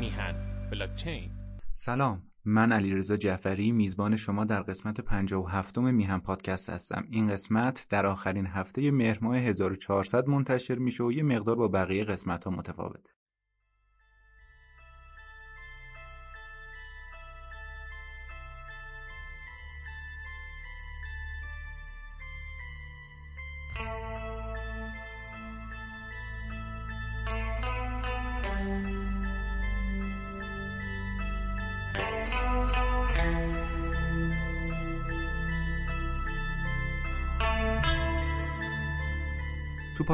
میهن. بلاکچین. سلام من علیرضا جعفری میزبان شما در قسمت 57 میهن پادکست هستم. این قسمت در آخرین هفته مهر ماه 1400 منتشر میشه و یه مقدار با بقیه قسمت ها متفاوته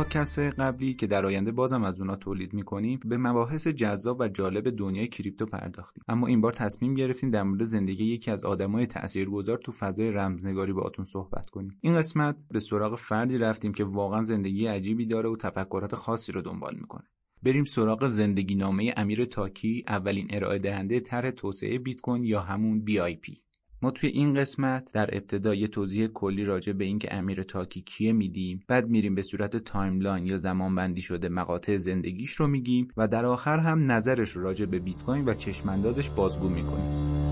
پادکست قبلی که در آینده بازم از اونا تولید می‌کنیم به مباحث جذاب و جالب دنیای کریپتو پرداختیم. اما این بار تصمیم گرفتیم در مورد زندگی یکی از آدمای تاثیرگذار تو فضای رمزنگاری باهاتون صحبت کنیم. این قسمت به سراغ فردی رفتیم که واقعا زندگی عجیبی داره و تفکرات خاصی رو دنبال می‌کنه. بریم سراغ زندگی نامه امیر تاکی اولین ارائه دهنده طرح توسعه بیت کوین یا همون BIP. ما توی این قسمت در ابتدا یه توضیح کلی راجع به اینکه امیر تاکی کیه میدیم بعد میریم به صورت timeline یا زمان بندی شده مقاطع زندگیش رو میگیم و در آخر هم نظرش راجع به بیت کوین و چشماندازش بازگو می‌کنیم.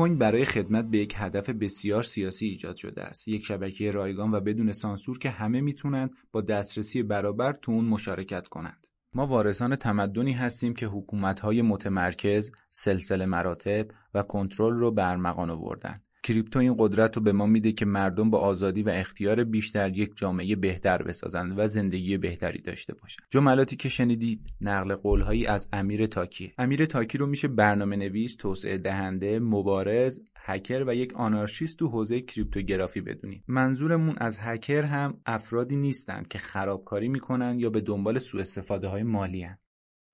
کوین برای خدمت به یک هدف بسیار سیاسی ایجاد شده است یک شبکه رایگان و بدون سانسور که همه می‌تونند با دسترسی برابر تو اون مشارکت کنند ما وارثان تمدنی هستیم که حکومت‌های متمرکز، سلسله مراتب و کنترل رو برمغان آوردند. کریپتو این قدرت رو به ما میده که مردم با آزادی و اختیار بیشتر یک جامعه بهتر بسازند و زندگی بهتری داشته باشند. جملاتی که شنیدید نقل قولهایی از امیر تاکی امیر تاکی رو میشه برنامه نویس توسعه دهنده مبارز هکر و یک آنارشیست تو حوزه کریپتوگرافی بدونیم. منظورمون از هکر هم افرادی نیستند که خرابکاری می‌کنن یا به دنبال سوء استفاده های مالی هن.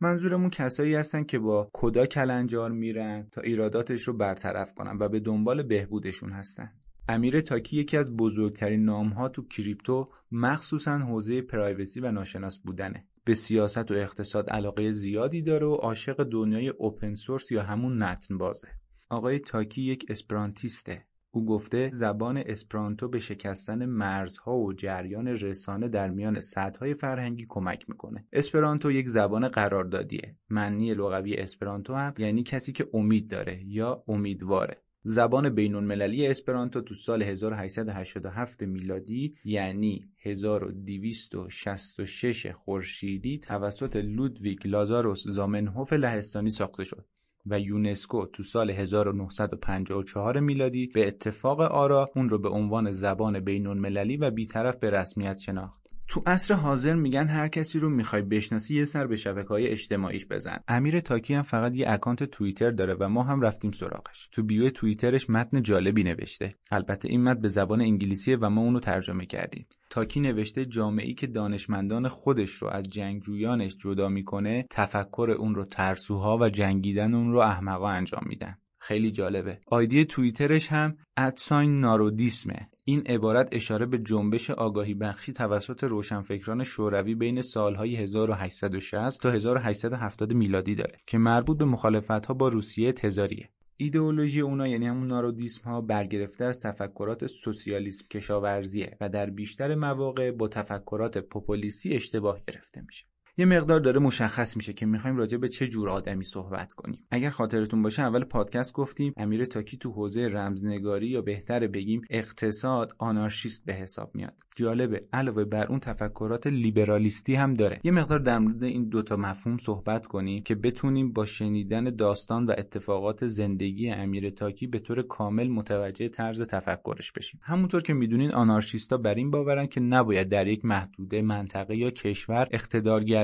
منظورمون کسایی هستن که با کدا کلنجار میرن تا ایراداتش رو برطرف کنن و به دنبال بهبودشون هستن. امیر تاکی یکی از بزرگترین نامها تو کریپتو مخصوصا حوزه پرایوسی و ناشناس بودنه. به سیاست و اقتصاد علاقه زیادی داره و عاشق دنیای اوپن سورس یا همون نتن بازه آقای تاکی یک اسپرانتیسته. او گفته زبان اسپرانتو به شکستن مرزها و جریان رسانه در میان سطحهای فرهنگی کمک می‌کنه. اسپرانتو یک زبان قراردادیه. معنی لغوی اسپرانتو هم یعنی کسی که امید داره یا امیدواره. زبان بین المللی اسپرانتو تو سال 1887 میلادی یعنی 1266 خورشیدی توسط لودویگ لازاروس زامنهوف لهستانی ساخته شد. و یونسکو تو سال 1954 میلادی به اتفاق آرا اون رو به عنوان زبان بین المللی و بیطرف به رسمیت شناخت. تو عصر حاضر میگن هر کسی رو می‌خوای بشناسی یه سر به شبکه های اجتماعیش بزن. امیر تاکی هم فقط یه اکانت توییتر داره و ما هم رفتیم سراغش. تو bio توییترش متن جالبی نوشته. البته این متن به زبان انگلیسیه و ما اونو ترجمه کردیم. تاکی نوشته جامعه‌ای که دانشمندان خودش رو از جنگجویانش جدا می‌کنه تفکر اون رو ترسوها و جنگیدن اون رو احمقا انجام میدن. خیلی جالبه. آیدی توییترش هم ادساین نارودیسمه. این عبارت اشاره به جنبش آگاهی بخشی توسط روشنفکران شوروی بین سالهای 1860 تا 1870 میلادی داره که مربوط به مخالفتها با روسیه تزاریه. ایدئولوژی اونا یعنی همون نارودیسم ها برگرفته از تفکرات سوسیالیسم کشاورزیه و در بیشتر مواقع با تفکرات پوپولیستی اشتباه گرفته میشه. یه مقدار داره مشخص میشه که می‌خوایم راجع به چه جور آدمی صحبت کنیم. اگر خاطرتون باشه اول پادکست گفتیم امیر تاکی تو حوزه رمزنگاری یا بهتر بگیم اقتصاد آنارشیست به حساب میاد. جالبه علاوه بر اون تفکرات لیبرالیستی هم داره. یه مقدار در مورد این دوتا مفهوم صحبت کنیم که بتونیم با شنیدن داستان و اتفاقات زندگی امیر تاکی به طور کامل متوجه طرز تفکرش بشیم. همونطور که می‌دونین آنارشیستا بر این باورن که نباید در یک محدوده منطقه یا کشور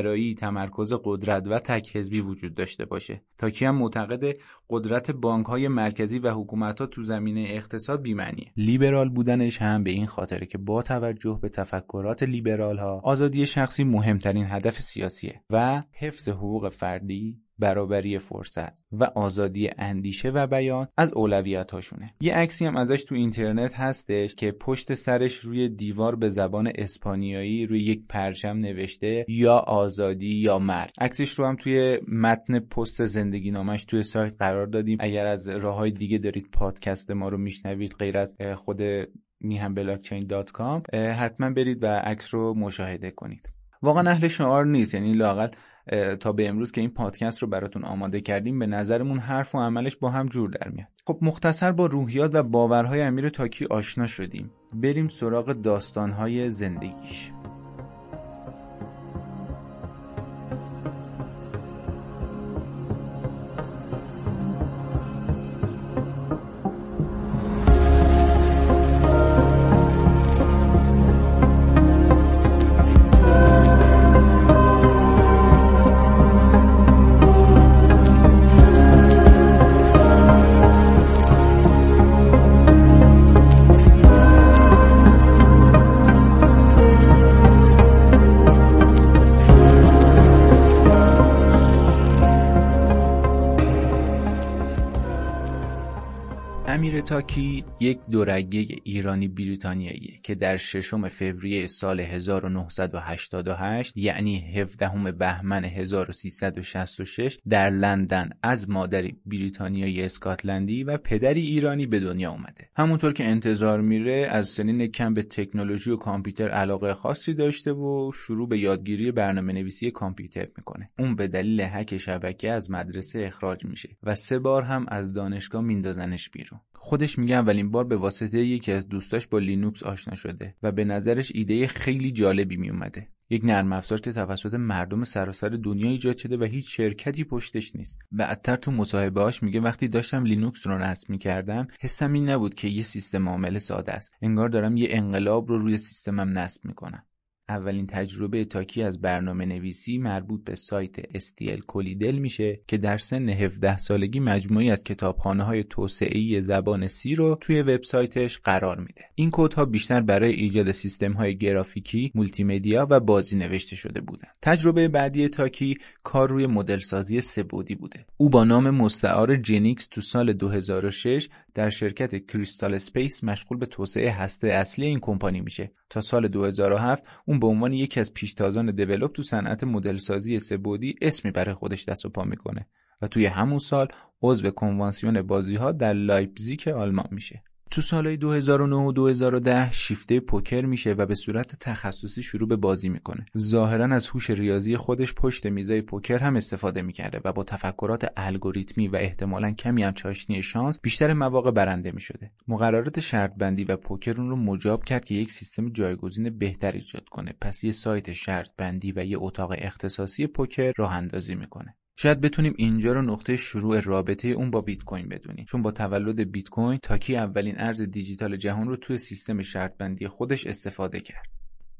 اقتدارگرایی تمرکز قدرت و تک حزبی وجود داشته باشه. تاکی هم معتقد قدرت بانک های مرکزی و حکومت ها تو زمینه اقتصاد بیمعنیه. لیبرال بودنش هم به این خاطره که با توجه به تفکرات لیبرال ها آزادی شخصی مهمترین هدف سیاسیه و حفظ حقوق فردی برابری فرصت و آزادی اندیشه و بیان از اولویت هاشونه یه عکسی هم ازش تو اینترنت هستش که پشت سرش روی دیوار به زبان اسپانیایی روی یک پرچم نوشته یا آزادی یا مرگ. عکسش رو هم توی متن پست زندگی نامش توی سایت قرار دادیم. اگر از راه های دیگه دارید پادکست ما رو میشنوید غیر از خود میهم بلاکچین دات کام حتما برید و عکس رو مشاهده کنید. واقعا اهل شعار نیست یعنی لاقل تا به امروز که این پادکست رو براتون آماده کردیم به نظرمون حرف و عملش با هم جور در میاد. خب مختصر با روحیات و باورهای امیر تاکی آشنا شدیم. بریم سراغ داستانهای زندگیش. تاکی یک دورگه ایرانی بریتانیایی که در ششم فوریه سال 1988 یعنی 17 بهمن 1366 در لندن از مادری بریتانیایی اسکاتلندی و پدری ایرانی به دنیا اومده. همونطور که انتظار میره از سنین کم به تکنولوژی و کامپیوتر علاقه خاصی داشته و شروع به یادگیری برنامه نویسی کامپیوتر می‌کنه. اون به دلیل هک شبکه از مدرسه اخراج میشه و سه بار هم از دانشگاه میندازنش بیرون. خودش میگه اولین بار به واسطه یکی از دوستاش با لینوکس آشنا شده و به نظرش ایده خیلی جالبی میومده. یک نرم افزار که توسط مردم سراسر دنیا ایجاد شده و هیچ شرکتی پشتش نیست. بعدتر تو مصاحبهاش میگه وقتی داشتم لینوکس رو نصب می‌کردم حسم این نبود که یه سیستم عامل ساده است. انگار دارم یه انقلاب رو روی سیستمم نصب می‌کنم. اولین تجربه تاکی از برنامه نویسی مربوط به سایت SDL Collide میشه که در سن 17 سالگی مجموعه‌ای از کتابخانه های توسعه زبان سی رو توی وبسایتش قرار میده. این کدها بیشتر برای ایجاد سیستم های گرافیکی، مولتی مدیا و بازی نوشته شده بودند. تجربه بعدی تاکی کار روی مدل سازی سه‌بعدی بوده. او با نام مستعار genjix تو سال 2006 در شرکت Crystal Space مشغول به توسعه هسته اصلی این کمپانی میشه. تا سال 2007 اون به عنوان یکی از پیشتازان develop تو صنعت مدل سازی سه‌بعدی اسمی برای خودش دست و پا می‌کنه و توی همون سال عضو کنوانسیون بازی ها در لایپزیگ آلمان میشه. تو سالهای 2009 و 2010 شیفته پوکر میشه و به صورت تخصصی شروع به بازی می‌کنه. ظاهرا از هوش ریاضی خودش پشت میزای پوکر هم استفاده می‌کرده و با تفکرات الگوریتمی و احتمالا کمی هم چاشنی شانس بیشتر مواقع برنده می‌شده. مقررات شرط بندی و پوکر اون رو مجاب کرد که یک سیستم جایگزین بهتر ایجاد کنه. پس یه سایت شرط بندی و یه اتاق اختصاصی پوکر راه اندازی می‌کنه. شاید بتونیم اینجا رو نقطه شروع رابطه اون با بیت کوین بدونیم. چون با تولد بیت کوین تاکی اولین ارز دیجیتال جهان رو توی سیستم شرط بندی خودش استفاده کرد.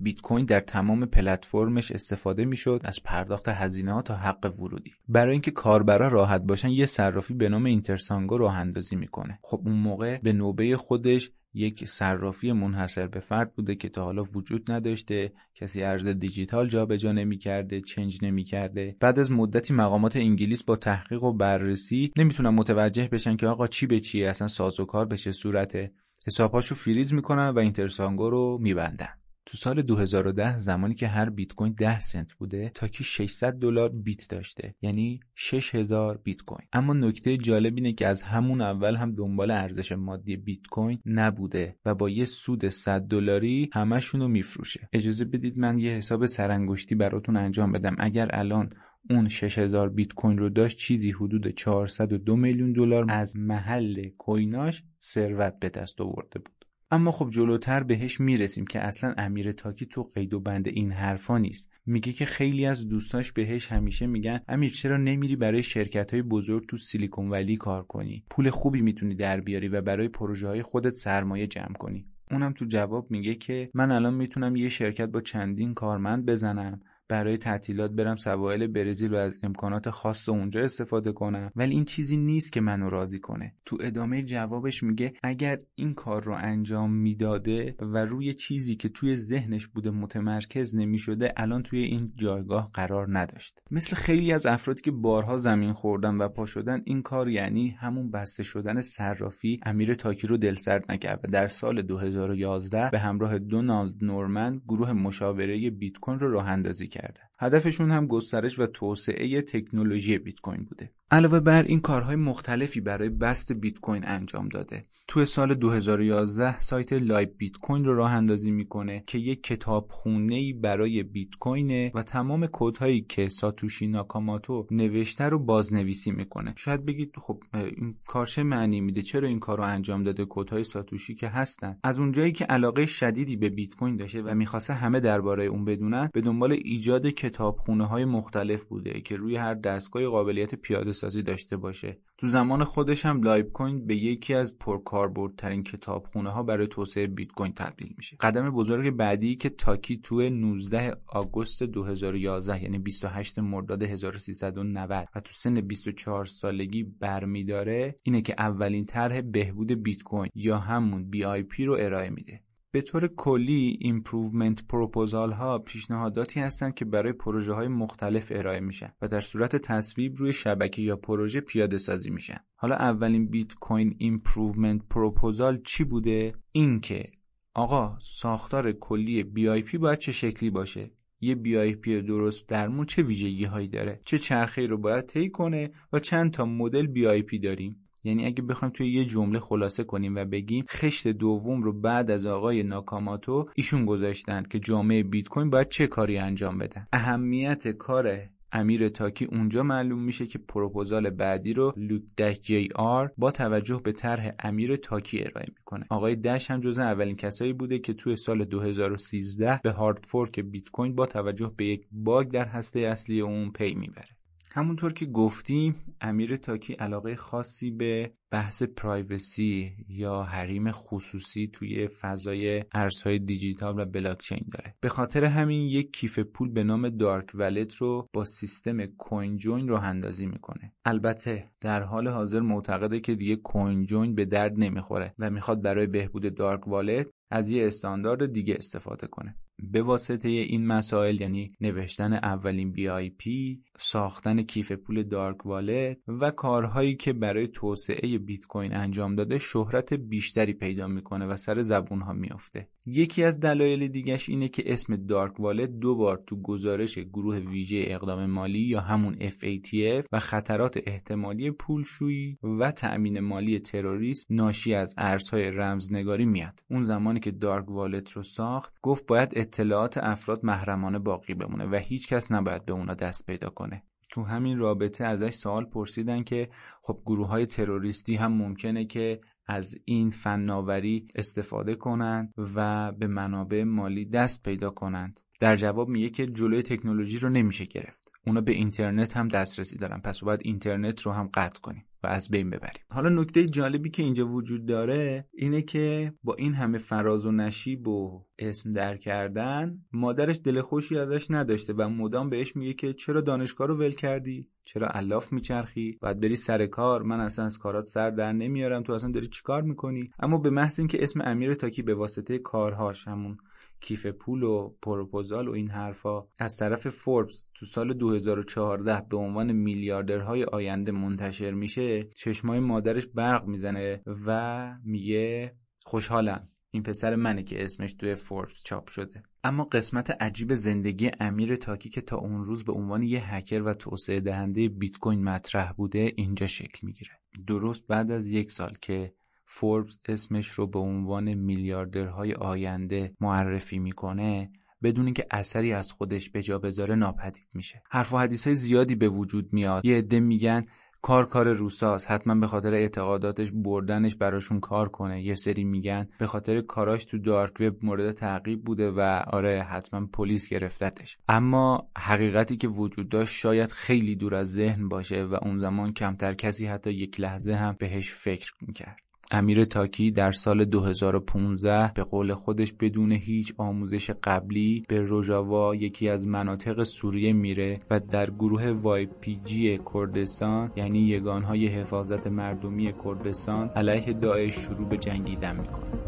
بیت کوین در تمام پلتفرمش استفاده می‌شد از پرداخت هزینه ها تا حق ورودی. برای اینکه کاربرا راحت باشن یه صرافی به نام اینترسانگو راه اندازی می‌کنه. خب اون موقع به نوبه خودش یک صرافی منحصر به فرد بوده که تا حالا وجود نداشته کسی ارز دیجیتال جابجا نمی‌کرده چنج نمی‌کرده. بعد از مدتی مقامات انگلیس با تحقیق و بررسی نمی‌تونن متوجه بشن که آقا چی به چیه اصلا سازوکار به چه صورته. حسابهاشو فریز می‌کنن و اینترسانگو رو میبندن. تو سال 2010 زمانی که هر بیت کوین 10 سنت بوده تاکی 600 دلار بیت داشته. یعنی 6000 بیت کوین. اما نکته جالب اینه که از همون اول هم دنبال ارزش مادی بیت کوین نبوده و با یه سود 100 دلاری همشون رو میفروشه. اجازه بدید من یه حساب سرانگشتی براتون انجام بدم. اگر الان اون 6000 بیت کوین رو داشت چیزی حدود 402 میلیون دلار از محل کویناش ثروت به دست آورده بود. اما خب جلوتر بهش می‌رسیم که اصلا امیر تاکی تو قید و بند این حرفا نیست. میگه که خیلی از دوستاش بهش همیشه میگن امیر چرا نمیری برای شرکت های بزرگ تو سیلیکون ولی کار کنی؟ پول خوبی می‌تونی در بیاری و برای پروژه های خودت سرمایه جمع کنی. اونم تو جواب میگه که من الان می‌تونم یه شرکت با چندین کارمند بزنم. برای تعطیلات برم سواحل برزیل و از امکانات خاص اونجا استفاده کنم. ولی این چیزی نیست که منو راضی کنه. تو ادامه جوابش میگه اگر این کار رو انجام می‌داده و روی چیزی که توی ذهنش بوده متمرکز نمی‌شده الان توی این جایگاه قرار نداشت. مثل خیلی از افرادی که بارها زمین خوردن و پا شدن این کار یعنی همون بسته شدن صرافی امیر تاکی رو دلسرد نکرد و در سال 2011 به همراه دونالد نورمن گروه مشاوره بیت کوین رو راه اندازی کرد. åtgärder. هدفشون هم گسترش و توسعه تکنولوژی بیت کوین بوده. علاوه بر این کارهای مختلفی برای بست بیت کوین انجام داده. تو سال 2011 سایت لایب بیت کوین رو راه اندازی می‌کنه که یک کتابخونه ای برای بیت کوینه و تمام کدهایی که ساتوشی ناکاماتو نوشته رو بازنویسی می‌کنه. شاید بگید خب این کار چه معنی میده؟ چرا این کار رو انجام داده کدهای ساتوشی که هستن؟ از اونجایی که علاقه شدیدی به بیت کوین داشته و می‌خواسته همه درباره اون بدونن به دنبال ایجاد کتابخونه های مختلف بوده که روی هر دستگاه قابلیت پیاده سازی داشته باشه. تو زمان خودش هم لایب کوین به یکی از پرکاربردترین کتابخونه ها برای توسعه بیت کوین تبدیل میشه. قدم بزرگ بعدی که تاکی تو 19 آگوست 2011 یعنی 28 مرداد 1390 و تو سن 24 سالگی برمیداره اینه که اولین طرح بهبود بیت کوین یا همون پی رو ارائه میده. به طور کلی improvement proposal ها پیشنهاداتی هستند که برای پروژه های مختلف ارائه میشن و در صورت تصویب روی شبکه یا پروژه پیاده سازی میشن. حالا اولین Bitcoin Improvement Proposal چی بوده؟ این که آقا ساختار کلی BIP باید چه شکلی باشه؟ یه BIP درست درمون چه ویژگی هایی داره؟ چه چرخه‌ای رو باید طی کنه و چند تا مدل BIP داریم؟ یعنی اگه بخوایم توی یه جمله خلاصه کنیم و بگیم خشت دوم رو بعد از آقای ناکاماتو ایشون گذاشتند که جامعه بیت کوین باید چه کاری انجام بدن اهمیت کار امیر تاکی اونجا معلوم میشه که پروپوزال بعدی رو Luke Dashjr با توجه به طرح امیر تاکی ارائه می‌کنه. آقای دش هم جز اولین کسایی بوده که توی سال 2013 به hard fork بیت کوین با توجه به یک باگ در هسته اصلی اون پی می‌بره. همونطور که گفتیم امیر تاکی علاقه خاصی به بحث privacy یا حریم خصوصی توی فضای ارزهای دیجیتال و بلاکچین داره. به خاطر همین یک کیف پول به نام Dark Wallet رو با سیستم CoinJoin راه اندازی می‌کنه. البته در حال حاضر معتقده که دیگه CoinJoin به درد نمی‌خوره و می‌خواد برای بهبود Dark Wallet از یه استاندارد دیگه استفاده کنه. به واسطه این مسائل یعنی نوشتن اولین BIP، ساختن کیف پول Dark Wallet و کارهایی که برای توسعه بیت کوین انجام داده شهرت بیشتری پیدا می‌کنه و سر زبون ها میافته. یکی از دلایل دیگش اینه که اسم Dark Wallet دو بار تو گزارش گروه ویژه اقدام مالی یا همون FATF و خطرات احتمالی پولشویی و تأمین مالی تروریست ناشی از ارزهای رمزنگاری میاد. اون زمانی که Dark Wallet رو ساخت گفت باید اطلاعات افراد محرمانه باقی بمونه و هیچ کس نباید به اونا دست پیدا کنه تو همین رابطه ازش سوال پرسیدن که خب گروه های تروریستی هم ممکنه که از این فناوری استفاده کنند و به منابع مالی دست پیدا کنند. در جواب میگه که جلوی تکنولوژی رو نمیشه گرفت. اونا به اینترنت هم دسترسی دارن. پس باید اینترنت رو هم قطع کنیم و از بین ببریم. حالا نکته جالبی که اینجا وجود داره اینه که با این همه فراز و نشیب و اسم در کردن مادرش دل خوشی ازش نداشته و مدام بهش میگه که چرا دانشگاه رو ول کردی؟ چرا الاف میچرخی؟ باید بری سر کار. من اصلا از کارات سر در نمیارم. تو اصلا داری چیکار می‌کنی؟ اما به محض اینکه اسم امیر تاکی به واسطه کارهاش همون کیف پول و پروپوزال و این حرفا از طرف فوربس تو سال 2014 به عنوان میلیاردرهای آینده منتشر میشه چشمای مادرش برق می‌زنه و میگه خوشحالم. این پسر منه که اسمش توی فوربس چاپ شده. اما قسمت عجیب زندگی امیر تاکی که تا اون روز به عنوان یه هکر و توسعه دهنده بیت کوین مطرح بوده اینجا شکل می‌گیره. درست بعد از یک سال که فوربس اسمش رو به عنوان میلیاردرهای آینده معرفی می‌کنه بدون اینکه اثری از خودش به جا بذاره ناپدید میشه. حرف و حدیث های زیادی به وجود میاد. یه عده میگن کار کار روساست. حتما به خاطر اعتقاداتش بردنش براشون کار کنه. یه سری میگن به خاطر کاراش تو دارک وب مورد تعقیب بوده و آره حتما پلیس گرفتتش. اما حقیقتی که وجود داشت شاید خیلی دور از ذهن باشه و اون زمان کمتر کسی حتی یک لحظه هم بهش فکر می‌کرد. امیر تاکی در سال 2015 به قول خودش بدون هیچ آموزش قبلی به روژاوا یکی از مناطق سوریه میره و در گروه وای پی جی کردستان یعنی یگانهای حفاظت مردمی کردستان علیه داعش شروع به جنگیدن می‌کنه.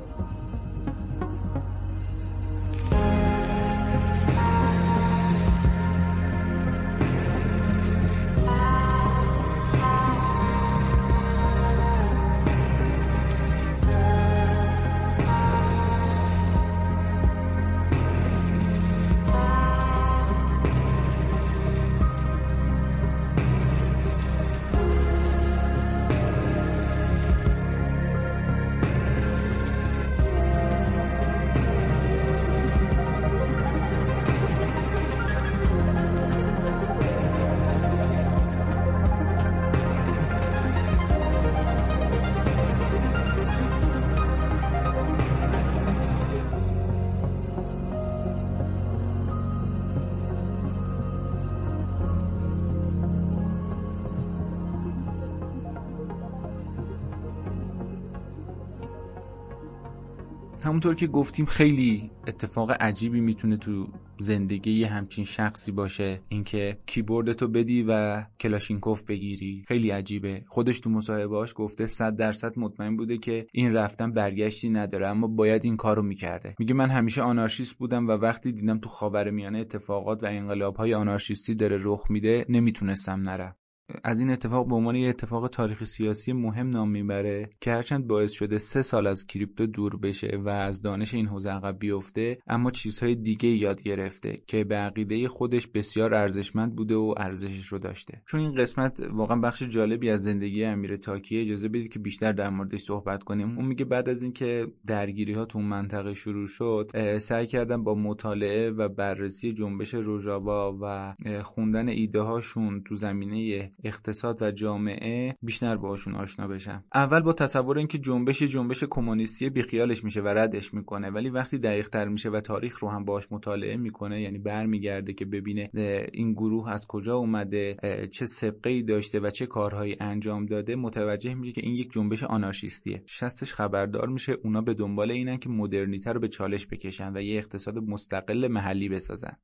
همونطور که گفتیم خیلی اتفاق عجیبی می‌تونه تو زندگی یه همچین شخصی باشه. اینکه کیبورد تو بدی و کلاشینکوف بگیری. خیلی عجیبه. خودش تو مصاحبهاش گفته 100 درصد مطمئن بوده که این رفتن برگشتی نداره اما باید این کارو می‌کرده. میگه من همیشه آنارشیست بودم و وقتی دیدم تو خاورمیانه اتفاقات و انقلاب های آنارشیستی داره رخ میده نمی‌تونستم نرم. از این اتفاق به عنوان یه اتفاق تاریخ سیاسی مهم نام می‌بره که هرچند باعث شده سه سال از کریپتو دور بشه و از دانش این حوزه عقب بیفته اما چیزهای دیگه یاد گرفته که به عقیده خودش بسیار ارزشمند بوده و ارزشش رو داشته. چون این قسمت واقعا بخش جالبی از زندگی امیر تاکیه اجازه بدید که بیشتر در موردش صحبت کنیم. اون میگه بعد از اینکه درگیری ها تو منطقه شروع شد سعی کردم با مطالعه و بررسی جنبش روژاوا و خوندن ایده هاشون تو زمینه اقتصاد و جامعه بیشتر باشون آشنا بشم. اول با تصور اینکه جنبش جنبش کمونیستی بیخیالش میشه و ردش می‌کنه ولی وقتی دقیق تر میشه و تاریخ رو هم باش مطالعه می‌کنه یعنی برمیگرده که ببینه این گروه از کجا اومده چه سبقه ای داشته و چه کارهایی انجام داده متوجه میشه که این یک جنبش آنارشیستیه. شستش خبردار میشه اونا به دنبال اینن که مدرنیته رو به چالش بکشن و یه اقتصاد مستقل محلی بسازن.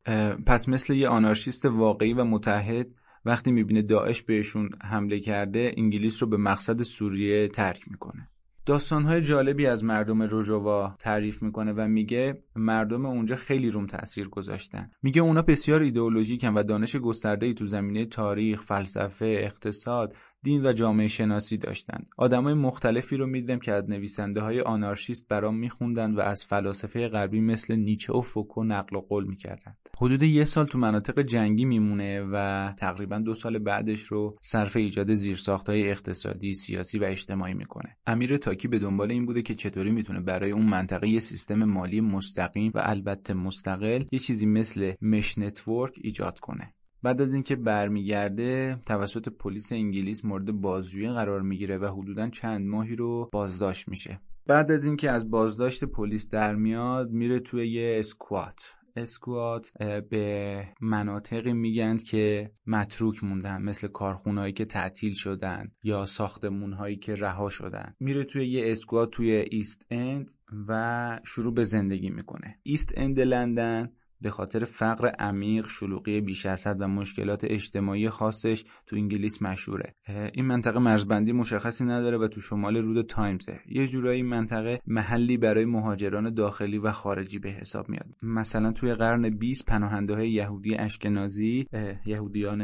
پس مثل یه آنارشیست واقعی و متحد وقتی می‌بینه داعش بهشون حمله کرده انگلیس رو به مقصد سوریه ترک می‌کنه. داستانهای جالبی از مردم روژاوا تعریف می‌کنه و میگه مردم اونجا خیلی روم تاثیر گذاشتن. میگه اونا بسیار ایدئولوژیکن و دانش گسترده ای تو زمینه تاریخ، فلسفه، اقتصاد، دین و جامعه شناسی داشتند. آدمای مختلفی رو می‌دیدم که از نویسنده های آنارشیست برام میخوندند و از فلاسفه غربی مثل نیچه و فوکو نقل و قول می‌کردند. حدود یه سال تو مناطق جنگی میمونه و تقریبا دو سال بعدش رو صرف ایجاد زیرساختهای اقتصادی، سیاسی و اجتماعی می‌کنه. امیر تاکی به دنبال این بوده که چطوری می‌تونه برای اون منطقه یه سیستم مالی مستقیم و البته مستقل یه چیزی مثل mesh network ایجاد کنه. بعد از اینکه برمیگرده توسط پلیس انگلیس مورد بازجویی قرار می‌گیره و حدودا چند ماهی رو بازداشت میشه. بعد از اینکه از بازداشت پلیس در میاد میره توی یه squat. squat به مناطقی میگن که متروک موندن مثل کارخونهایی که تعطیل شدن یا ساختمونهایی که رها شدن. میره توی یه اسکوات توی East End و شروع به زندگی می‌کنه. East End لندن به خاطر فقر عمیق شلوغی بیش از حد و مشکلات اجتماعی خاصش تو انگلیس مشهوره. این منطقه مرزبندی مشخصی نداره و تو شمال رود تایمزه. یه جورایی منطقه محلی برای مهاجران داخلی و خارجی به حساب میاد. مثلا توی قرن 20 پناهنده های یهودی اشکنازی یهودیان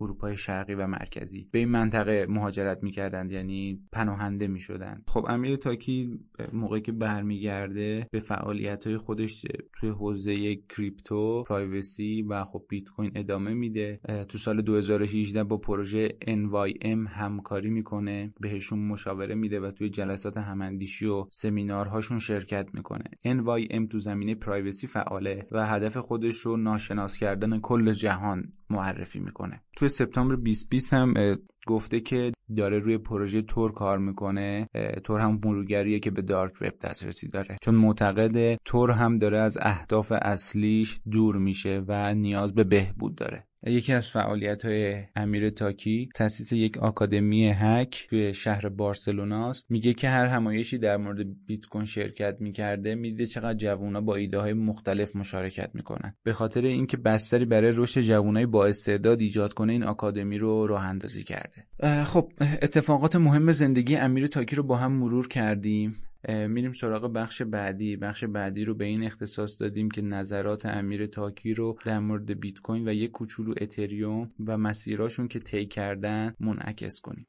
اروپای شرقی و مرکزی به این منطقه مهاجرت می‌کردند یعنی پناهنده می‌شدند. خب امیر تاکی موقعی که برمیگرده به فعالیت های خودش توی حوزه کریپتو پرایوسی و خب بیت کوین ادامه میده. تو سال 2018 با پروژه NYM همکاری می‌کنه. بهشون مشاوره میده و توی جلسات هماندیشی و سمینارهاشون شرکت می‌کنه. NYM تو زمینه پرایوسی فعاله و هدف خودش رو ناشناس کردن کل جهان معرفی می‌کنه. توی سپتامبر 2020 هم گفته که داره روی پروژه تور کار می‌کنه تور هم مرورگریه که به دارک وب دسترسی داره. چون معتقد تور هم داره از اهداف اصلیش دور میشه و نیاز به بهبود داره. یکی از فعالیت های امیر تاکی تاسیس یک آکادمی هک توی شهر بارسلوناست میگه که هر همایشی در مورد بیت کوین شرکت می‌کرده میده چقدر جوونا با ایده های مختلف مشارکت می‌کنن. به خاطر اینکه بستری برای رشد جوانای با استعداد ایجاد کنه این آکادمی رو راه اندازی کرده. خب اتفاقات مهم زندگی امیر تاکی رو با هم مرور کردیم. میریم سراغ بخش بعدی. بخش بعدی رو به این اختصاص دادیم که نظرات امیر تاکی رو در مورد بیت کوین و یک کوچولو اتریوم و مسیراشون که طی کردن منعکس کنیم.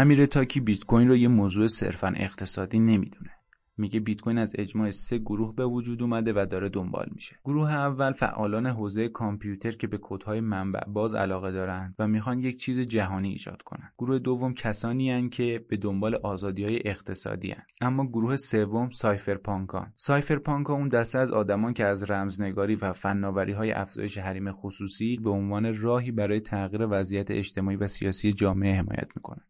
امیر تاکی بیت کوین رو یه موضوع صرفا اقتصادی نمی‌دونه. میگه بیت کوین از اجماع سه گروه به وجود اومده و داره دنبال میشه. گروه اول فعالان حوزه کامپیوتر که به کدهای منبع باز علاقه دارند و می‌خوان یک چیز جهانی ایجاد کنن گروه دوم کسانی هن که به دنبال آزادی های اقتصادی هن. اما گروه سوم cypherpunk ان. cypherpunk ا اون دسته از آدمان که از رمزنگاری و فناوری های افزایش حریم خصوصی به عنوان راهی برای تغییر وضعیت اجتماعی و سیاسی جامعه حمایت می‌کنن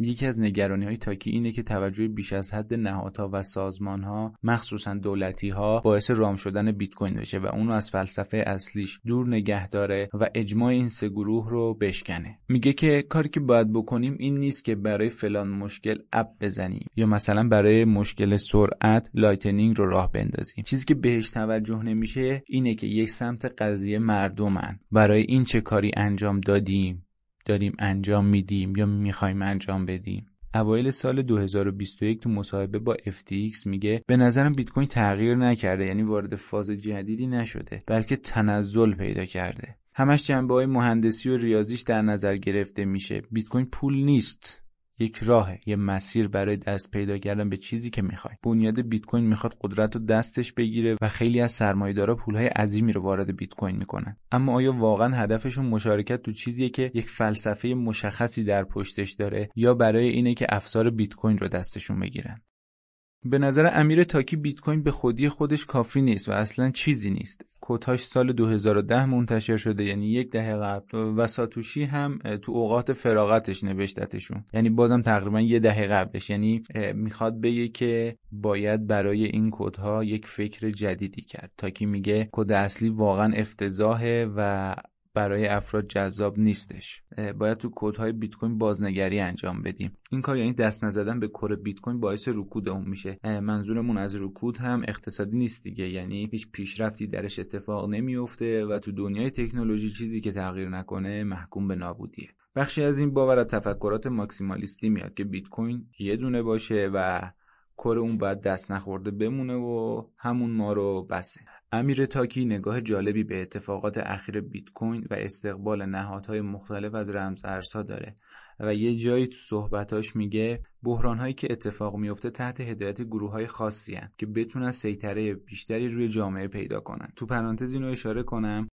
یکی از نگرانی های تاکی اینه که توجه بیش از حد نهادها و سازمان ها مخصوصا دولتی ها باعث رام شدن بیت کوین بشه و اونو از فلسفه اصلیش دور نگه داره و اجماع این سه گروه رو بشکنه. میگه که کاری که باید بکنیم این نیست که برای فلان مشکل اپ بزنیم یا مثلا برای مشکل سرعت Lightning رو راه بندازیم. چیزی که بهش توجه نمیشه اینه که یک سمت قضیه مردمن. برای این چه کاری انجام دادیم؟ داریم انجام میدیم یا می‌خوایم انجام بدیم. اوایل سال 2021 تو مصاحبه با FTX میگه به نظرم بیت کوین تغییر نکرده یعنی وارد فاز جدیدی نشده بلکه تنزل پیدا کرده. همش جنبه های مهندسی و ریاضیش در نظر گرفته میشه. بیت کوین پول نیست. یک راه یه مسیر برای دست پیدا کردن به چیزی که می‌خوای. بنیاد بیت کوین می‌خواد قدرت رو دستش بگیره و خیلی از سرمایه‌دارا پولهای عظیمی رو وارد بیت کوین می‌کنن. اما آیا واقعا هدفشون مشارکت تو چیزیه که یک فلسفه مشخصی در پشتش داره یا برای اینه که افسار بیت کوین رو دستشون بگیرن؟ به نظر امیر تاکی بیت کوین به خودی خودش کافی نیست و اصلا چیزی نیست. کدهاش سال 2010 منتشر شده یعنی یک دهه قبل. و ساتوشی هم تو اوقات فراغتش نوشتتشون. یعنی بازم تقریبا یه دهه قبلش. یعنی می‌خواد بگه که باید برای این کدها یک فکر جدیدی کرد. تاکی میگه کد اصلی واقعا افتضاحه و برای افراد جذاب نیستش. باید تو کودهای بیت کوین بازنگری انجام بدیم. این کار یعنی دست نزدن به کور بیت کوین باعث رکود اون میشه. منظورمون از رکود هم اقتصادی نیست دیگه. یعنی هیچ پیشرفتی درش اتفاق نمیفته و تو دنیای تکنولوژی چیزی که تغییر نکنه محکوم به نابودیه. بخشی از این باور تفکرات ماکسیمالیستی میاد که بیت کوین یه دونه باشه و کور اون باید دست نخورده بمونه و همون ما رو بسه. امیر تاکی نگاه جالبی به اتفاقات اخیر بیت کوین و استقبال نهادهای مختلف از رمز ارزها داره و یه جایی تو صحبتاش میگه بحرانهایی که اتفاق میفته تحت هدایت گروه های خاصی هن که بتونن سیطره بیشتری روی جامعه پیدا کنن. تو پرانتز اینو اشاره کنم.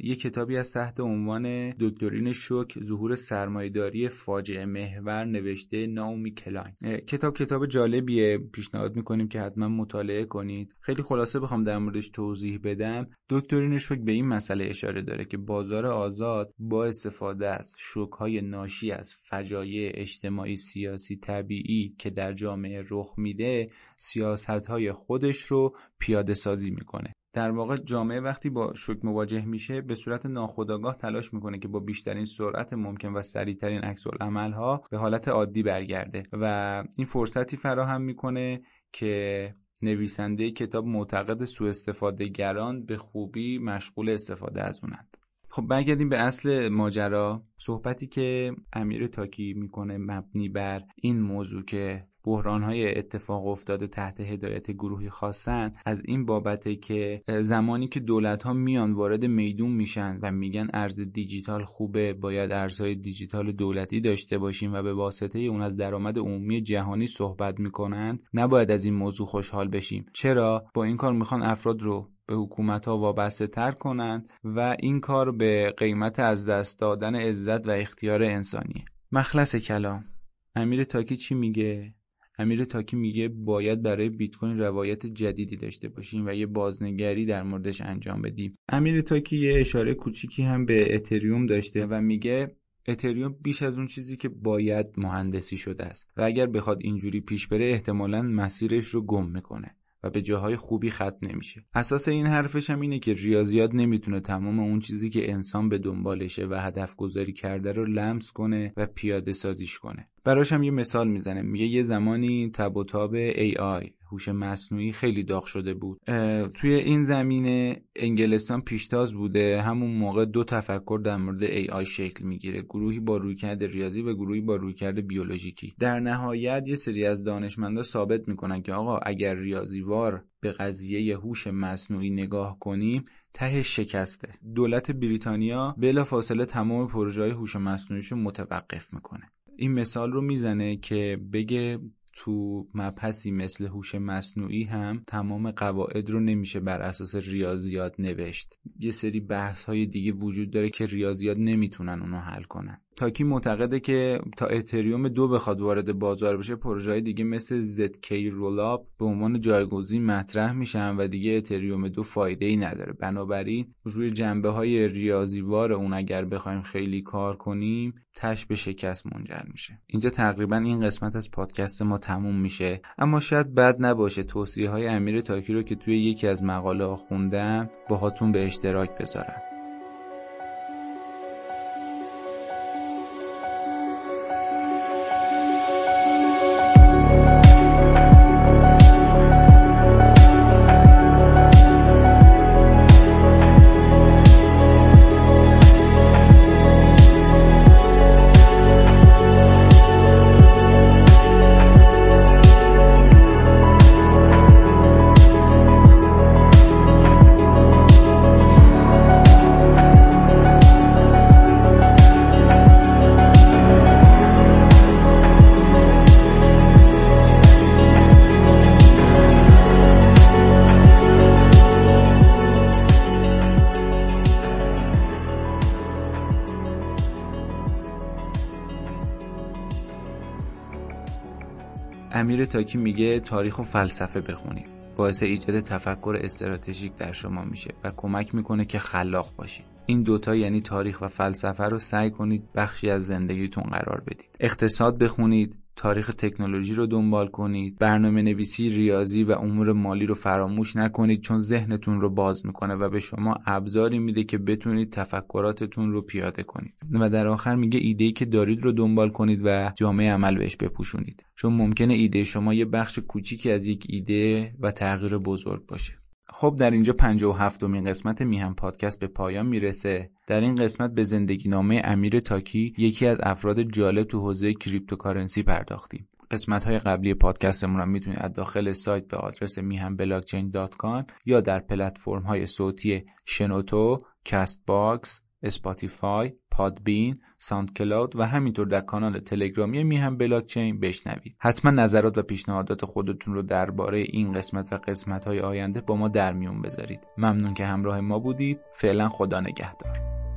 یه کتابی از تحت عنوان دکترین شوک ظهور سرمایهداری فاجعه محور نوشته ناومی کلاین. کتاب کتاب جالبیه. پیشنهاد می‌کنیم که حتما مطالعه کنید. خیلی خلاصه بخوام در موردش توضیح بدم. دکترین شوک به این مسئله اشاره داره که بازار آزاد با استفاده از های ناشی از فجایع اجتماعی سیاسی طبیعی که در جامعه رخ میده سیاست های خودش رو پیاده سازی می‌کنه. در واقع جامعه وقتی با شوک مواجه میشه به صورت ناخودآگاه تلاش می‌کنه که با بیشترین سرعت ممکن و سریعترین عکس ها به حالت عادی برگرده. و این فرصتی فراهم می‌کنه که نویسنده کتاب معتقد سوء استفاده گران به خوبی مشغول استفاده از اونند. خب برگردیم به اصل ماجرا. صحبتی که امیر تاکی می‌کنه مبنی بر این موضوع که های اتفاق افتاده تحت هدایت گروهی خاصن از این بابته که زمانی که دولت ها میان وارد میدون میشن و میگن ارز دیجیتال خوبه باید ارزهای دیجیتال دولتی داشته باشیم و به واسطه اون از درآمد عمومی جهانی صحبت می‌کنند نباید از این موضوع خوشحال بشیم. چرا؟ با این کار می‌خوان افراد رو به حکومت ها وابسته تر کنند و این کار به قیمت از دست دادن عزت و اختیار انسانی مخلص کلام امیر تاکی چی میگه؟ امیر تاکی میگه باید برای بیت کوین روایت جدیدی داشته باشیم و یه بازنگری در موردش انجام بدیم. امیر تاکی یه اشاره کوچیکی هم به اتریوم داشته و میگه اتریوم بیش از اون چیزی که باید مهندسی شده است و اگر بخواد اینجوری پیش بره احتمالا مسیرش رو گم می‌کنه. و به جاهای خوبی ختم نمیشه. اساس این حرفش هم اینه که ریاضیات نمی‌تونه تمام اون چیزی که انسان به دنبالشه و هدف گذاری کرده رو لمس کنه و پیاده سازیش کنه. براش هم یه مثال می‌زنه. میگه یه زمانی تب و تاب AI هوش مصنوعی خیلی داغ شده بود. توی این زمینه انگلستان پیشتاز بوده. همون موقع دو تفکر در مورد AI شکل می‌گیره. گروهی با رویکرد ریاضی و گروهی با رویکرد بیولوژیکی. در نهایت یه سری از دانشمندا ثابت می‌کنن که آقا اگر ریاضیوار به قضیه هوش مصنوعی نگاه کنیم ته شکسته. دولت بریتانیا بلا فاصله تمام پروژه های هوش مصنوعیشو متوقف می‌کنه. این مثال رو می‌زنه که بگه تو مبحثی مثل هوش مصنوعی هم تمام قواعد رو نمیشه بر اساس ریاضیات نوشت. یه سری بحث های دیگه وجود داره که ریاضیات نمی‌تونن اونو حل کنن. تاکی معتقده که تا اتریوم دو بخواد وارد بازار بشه پروژه های دیگه مثل ZK رولاب به عنوان جایگزین مطرح میشن و دیگه اتریوم دو فایده ای نداره. بنابراین روی جنبه های ریاضیوار اون اگر بخوایم خیلی کار کنیم تش به شکست منجر میشه. اینجا تقریبا این قسمت از پادکست ما تموم میشه. اما شاید بد نباشه توصیه های امیر تاکی رو که توی یکی از مقاله ها خوندم باهاتون به اشتراک بذارم. تاکی میگه تاریخ و فلسفه بخونید باعث ایجاد تفکر استراتژیک در شما میشه و کمک می‌کنه که خلاق باشید این دوتا یعنی تاریخ و فلسفه رو سعی کنید بخشی از زندگیتون قرار بدید. اقتصاد بخونید. تاریخ تکنولوژی رو دنبال کنید برنامه نویسی ریاضی و امور مالی رو فراموش نکنید چون ذهنتون رو باز می‌کنه و به شما ابزاری میده که بتونید تفکراتتون رو پیاده کنید. و در آخر میگه ایده که دارید رو دنبال کنید و جامعه عمل بهش بپوشونید. چون ممکنه ایده شما یه بخش کوچیکی از یک ایده و تغییر بزرگ باشه. خب در اینجا 57 دومین قسمت میهن پادکست به پایان می‌رسه. در این قسمت به زندگی نامه امیر تاکی یکی از افراد جالب تو حوزه cryptocurrency پرداختیم. قسمت های قبلی پادکستمون رو می‌تونید از داخل سایت به آدرس میهن بلاکچین یا در پلتفرم های صوتی شنوتو، Castbox، Spotify، Podbean، SoundCloud و همینطور در کانال تلگرامی میهن بلاکچین بشنوید. حتما نظرات و پیشنهادات خودتون رو درباره این قسمت و قسمت های آینده با ما در میون بذارید. ممنون که همراه ما بودید. فعلا خدا نگهدار.